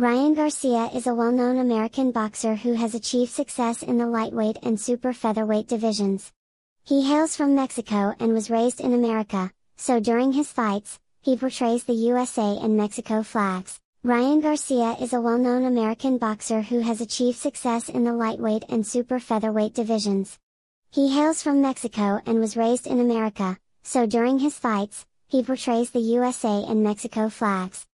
Ryan Garcia is a well-known American boxer who has achieved success in the lightweight and super featherweight divisions. He hails from Mexico and was raised in America, so during his fights, he portrays the USA and Mexico flags. Ryan Garcia is a well-known American boxer who has achieved success in the lightweight and super featherweight divisions. He hails from Mexico and was raised in America, so during his fights, he portrays the USA and Mexico flags.